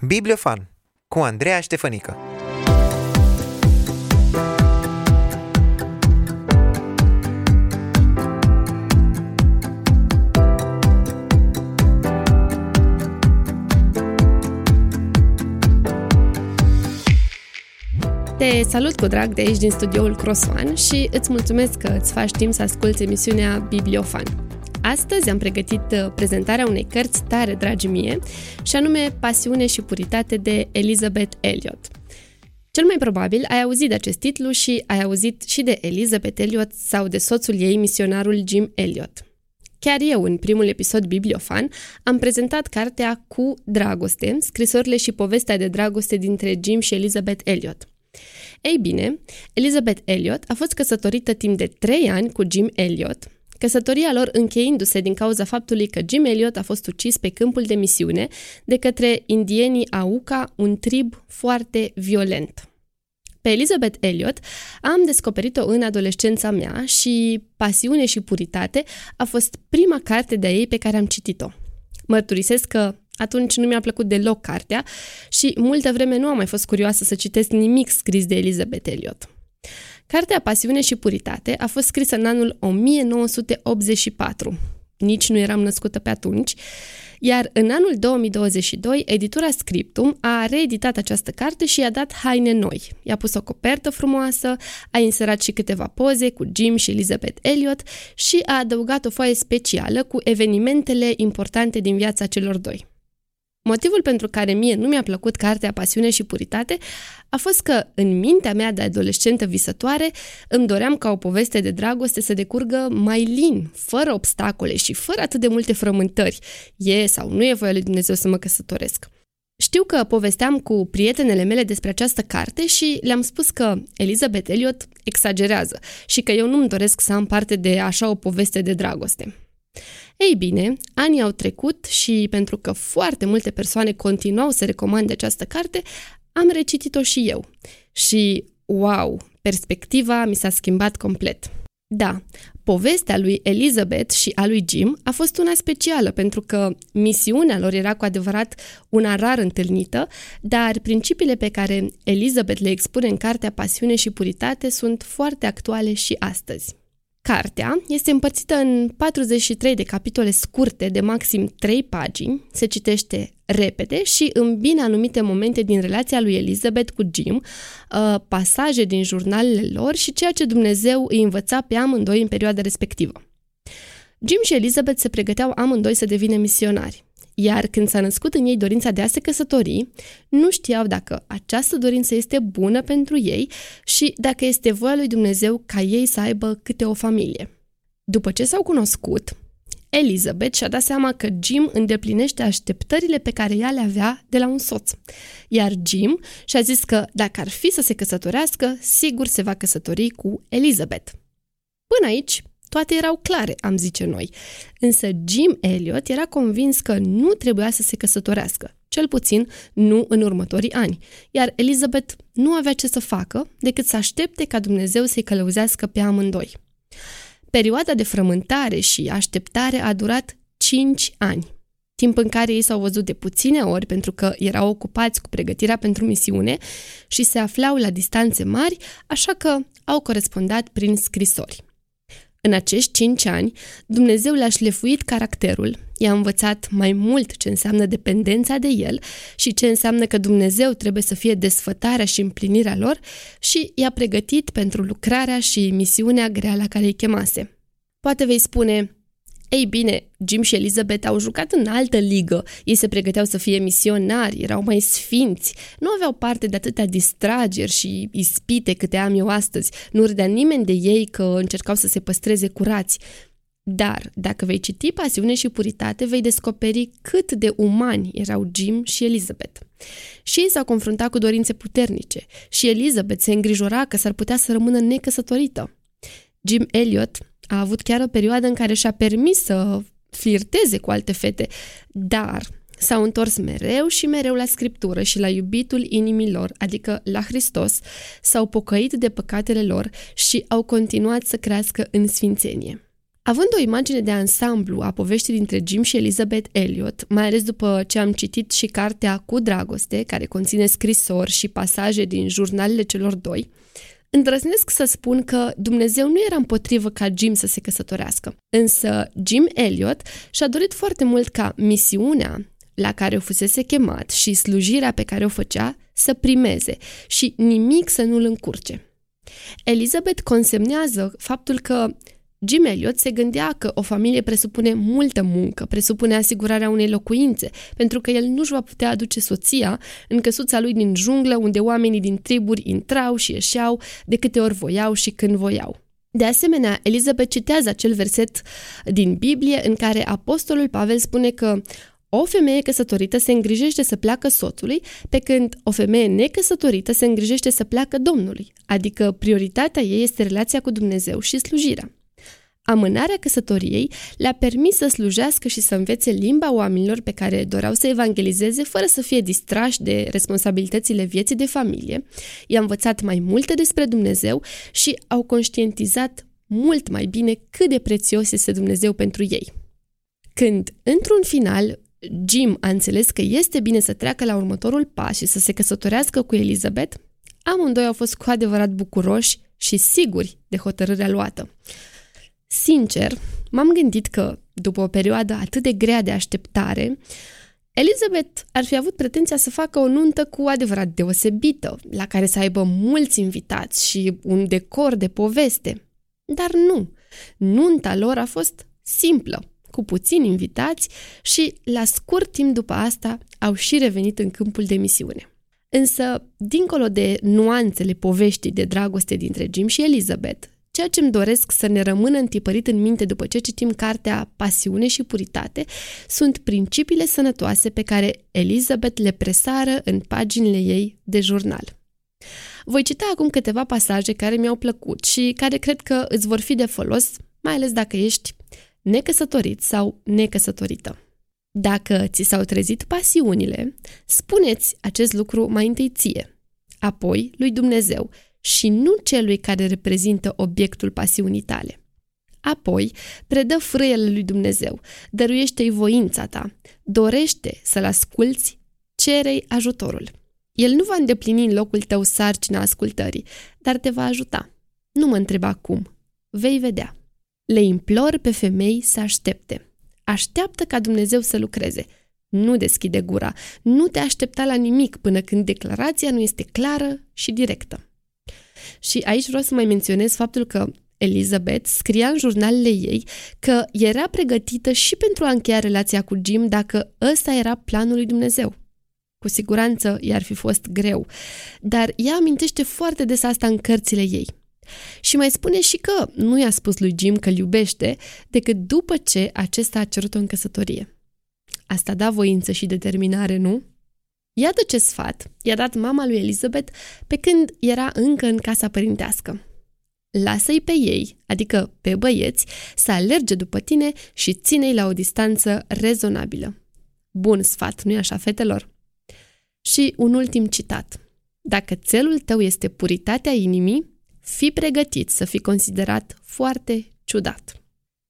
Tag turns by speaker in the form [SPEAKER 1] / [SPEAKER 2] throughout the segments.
[SPEAKER 1] Bibliofan cu Andreea Ștefănică
[SPEAKER 2] Te salut cu drag de aici din studioul Crossfan și îți mulțumesc că îți faci timp să asculti emisiunea Bibliofan. Astăzi am pregătit uh, prezentarea unei cărți tare dragi mie, și anume Pasiune și puritate de Elizabeth Elliot. Cel mai probabil ai auzit de acest titlu și ai auzit și de Elizabeth Elliot sau de soțul ei, misionarul Jim Elliot. Chiar eu, în primul episod Bibliofan, am prezentat cartea Cu dragoste, scrisorile și povestea de dragoste dintre Jim și Elizabeth Elliot. Ei bine, Elizabeth Elliot a fost căsătorită timp de 3 ani cu Jim Elliot, căsătoria lor încheindu-se din cauza faptului că Jim Elliot a fost ucis pe câmpul de misiune de către indienii Auca, un trib foarte violent. Pe Elizabeth Elliot am descoperit-o în adolescența mea și Pasiune și puritate a fost prima carte de-a ei pe care am citit-o. Mărturisesc că atunci nu mi-a plăcut deloc cartea și multă vreme nu am mai fost curioasă să citesc nimic scris de Elizabeth Elliot. Cartea Pasiune și Puritate a fost scrisă în anul 1984. Nici nu eram născută pe atunci, iar în anul 2022, editura Scriptum a reeditat această carte și i-a dat haine noi. I-a pus o copertă frumoasă, a inserat și câteva poze cu Jim și Elizabeth Elliot și a adăugat o foaie specială cu evenimentele importante din viața celor doi. Motivul pentru care mie nu mi-a plăcut cartea Pasiune și Puritate a fost că, în mintea mea de adolescentă visătoare, îmi doream ca o poveste de dragoste să decurgă mai lin, fără obstacole și fără atât de multe frământări. E sau nu e voia lui Dumnezeu să mă căsătoresc. Știu că povesteam cu prietenele mele despre această carte și le-am spus că Elizabeth Elliot exagerează și că eu nu-mi doresc să am parte de așa o poveste de dragoste. Ei bine, anii au trecut și pentru că foarte multe persoane continuau să recomande această carte, am recitit-o și eu. Și, wow, perspectiva mi s-a schimbat complet. Da, povestea lui Elizabeth și a lui Jim a fost una specială pentru că misiunea lor era cu adevărat una rar întâlnită, dar principiile pe care Elizabeth le expune în cartea Pasiune și Puritate sunt foarte actuale și astăzi. Cartea este împărțită în 43 de capitole scurte de maxim 3 pagini, se citește repede și îmbină anumite momente din relația lui Elizabeth cu Jim, uh, pasaje din jurnalele lor și ceea ce Dumnezeu îi învăța pe amândoi în perioada respectivă. Jim și Elizabeth se pregăteau amândoi să devină misionari. Iar când s-a născut în ei dorința de a se căsători, nu știau dacă această dorință este bună pentru ei și dacă este voia lui Dumnezeu ca ei să aibă câte o familie. După ce s-au cunoscut, Elizabeth și-a dat seama că Jim îndeplinește așteptările pe care ea le avea de la un soț. Iar Jim și-a zis că dacă ar fi să se căsătorească, sigur se va căsători cu Elizabeth. Până aici, toate erau clare, am zice noi. Însă Jim Elliot era convins că nu trebuia să se căsătorească, cel puțin nu în următorii ani, iar Elizabeth nu avea ce să facă decât să aștepte ca Dumnezeu să-i călăuzească pe amândoi. Perioada de frământare și așteptare a durat 5 ani, timp în care ei s-au văzut de puține ori pentru că erau ocupați cu pregătirea pentru misiune și se aflau la distanțe mari, așa că au corespondat prin scrisori. În acești cinci ani, Dumnezeu le-a șlefuit caracterul, i-a învățat mai mult ce înseamnă dependența de El și ce înseamnă că Dumnezeu trebuie să fie desfătarea și împlinirea lor și i-a pregătit pentru lucrarea și misiunea grea la care îi chemase. Poate vei spune, ei bine, Jim și Elizabeth au jucat în altă ligă, ei se pregăteau să fie misionari, erau mai sfinți, nu aveau parte de atâtea distrageri și ispite câte am eu astăzi, nu râdea nimeni de ei că încercau să se păstreze curați. Dar, dacă vei citi Pasiune și Puritate, vei descoperi cât de umani erau Jim și Elizabeth. Și ei s-au confruntat cu dorințe puternice și Elizabeth se îngrijora că s-ar putea să rămână necăsătorită. Jim Elliot a avut chiar o perioadă în care și-a permis să flirteze cu alte fete, dar s-au întors mereu și mereu la Scriptură și la iubitul inimilor, adică la Hristos, s-au pocăit de păcatele lor și au continuat să crească în sfințenie. Având o imagine de ansamblu a poveștii dintre Jim și Elizabeth Elliot, mai ales după ce am citit și cartea Cu dragoste, care conține scrisori și pasaje din jurnalele celor doi, Îndrăznesc să spun că Dumnezeu nu era împotrivă ca Jim să se căsătorească, însă Jim Elliot și-a dorit foarte mult ca misiunea la care o fusese chemat și slujirea pe care o făcea să primeze și nimic să nu-l încurce. Elizabeth consemnează faptul că Jim Elliot se gândea că o familie presupune multă muncă, presupune asigurarea unei locuințe, pentru că el nu-și va putea aduce soția în căsuța lui din junglă, unde oamenii din triburi intrau și ieșeau de câte ori voiau și când voiau. De asemenea, Elizabeth citează acel verset din Biblie în care apostolul Pavel spune că o femeie căsătorită se îngrijește să pleacă soțului, pe când o femeie necăsătorită se îngrijește să pleacă Domnului, adică prioritatea ei este relația cu Dumnezeu și slujirea. Amânarea căsătoriei le-a permis să slujească și să învețe limba oamenilor pe care doreau să evangelizeze fără să fie distrași de responsabilitățile vieții de familie. I-a învățat mai multe despre Dumnezeu și au conștientizat mult mai bine cât de prețios este Dumnezeu pentru ei. Când, într-un final, Jim a înțeles că este bine să treacă la următorul pas și să se căsătorească cu Elizabeth, amândoi au fost cu adevărat bucuroși și siguri de hotărârea luată. Sincer, m-am gândit că, după o perioadă atât de grea de așteptare, Elizabeth ar fi avut pretenția să facă o nuntă cu adevărat deosebită, la care să aibă mulți invitați și un decor de poveste. Dar nu. Nunta lor a fost simplă, cu puțini invitați și, la scurt timp după asta, au și revenit în câmpul de misiune. Însă, dincolo de nuanțele poveștii de dragoste dintre Jim și Elizabeth, ceea ce îmi doresc să ne rămână întipărit în minte după ce citim cartea Pasiune și Puritate sunt principiile sănătoase pe care Elizabeth le presară în paginile ei de jurnal. Voi cita acum câteva pasaje care mi-au plăcut și care cred că îți vor fi de folos, mai ales dacă ești necăsătorit sau necăsătorită. Dacă ți s-au trezit pasiunile, spuneți acest lucru mai întâi ție, apoi lui Dumnezeu și nu celui care reprezintă obiectul pasiunii tale. Apoi, predă frâiele lui Dumnezeu, dăruiește-i voința ta, dorește să-l asculți, cerei ajutorul. El nu va îndeplini în locul tău sarcina ascultării, dar te va ajuta. Nu mă întreba cum. Vei vedea. Le implor pe femei să aștepte. Așteaptă ca Dumnezeu să lucreze. Nu deschide gura. Nu te aștepta la nimic până când declarația nu este clară și directă. Și aici vreau să mai menționez faptul că Elizabeth scria în jurnalele ei că era pregătită și pentru a încheia relația cu Jim dacă ăsta era planul lui Dumnezeu. Cu siguranță i-ar fi fost greu, dar ea amintește foarte des asta în cărțile ei. Și mai spune și că nu i-a spus lui Jim că îl iubește decât după ce acesta a cerut-o în căsătorie. Asta da voință și determinare, nu? Iată ce sfat i-a dat mama lui Elizabeth pe când era încă în casa părintească. Lasă-i pe ei, adică pe băieți, să alerge după tine și ține-i la o distanță rezonabilă. Bun sfat, nu-i așa, fetelor? Și un ultim citat. Dacă țelul tău este puritatea inimii, fi pregătit să fii considerat foarte ciudat.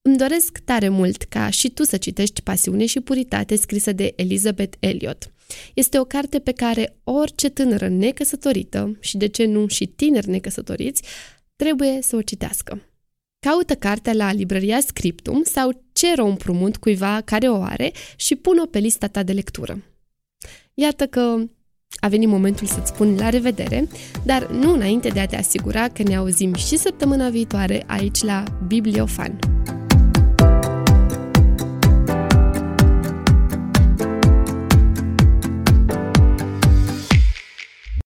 [SPEAKER 2] Îmi doresc tare mult ca și tu să citești Pasiune și Puritate scrisă de Elizabeth Elliot. Este o carte pe care orice tânără necăsătorită și de ce nu și tineri necăsătoriți trebuie să o citească. Caută cartea la librăria Scriptum sau cer o împrumut cuiva care o are și pun-o pe lista ta de lectură. Iată că a venit momentul să-ți spun la revedere, dar nu înainte de a te asigura că ne auzim și săptămâna viitoare aici la Bibliofan.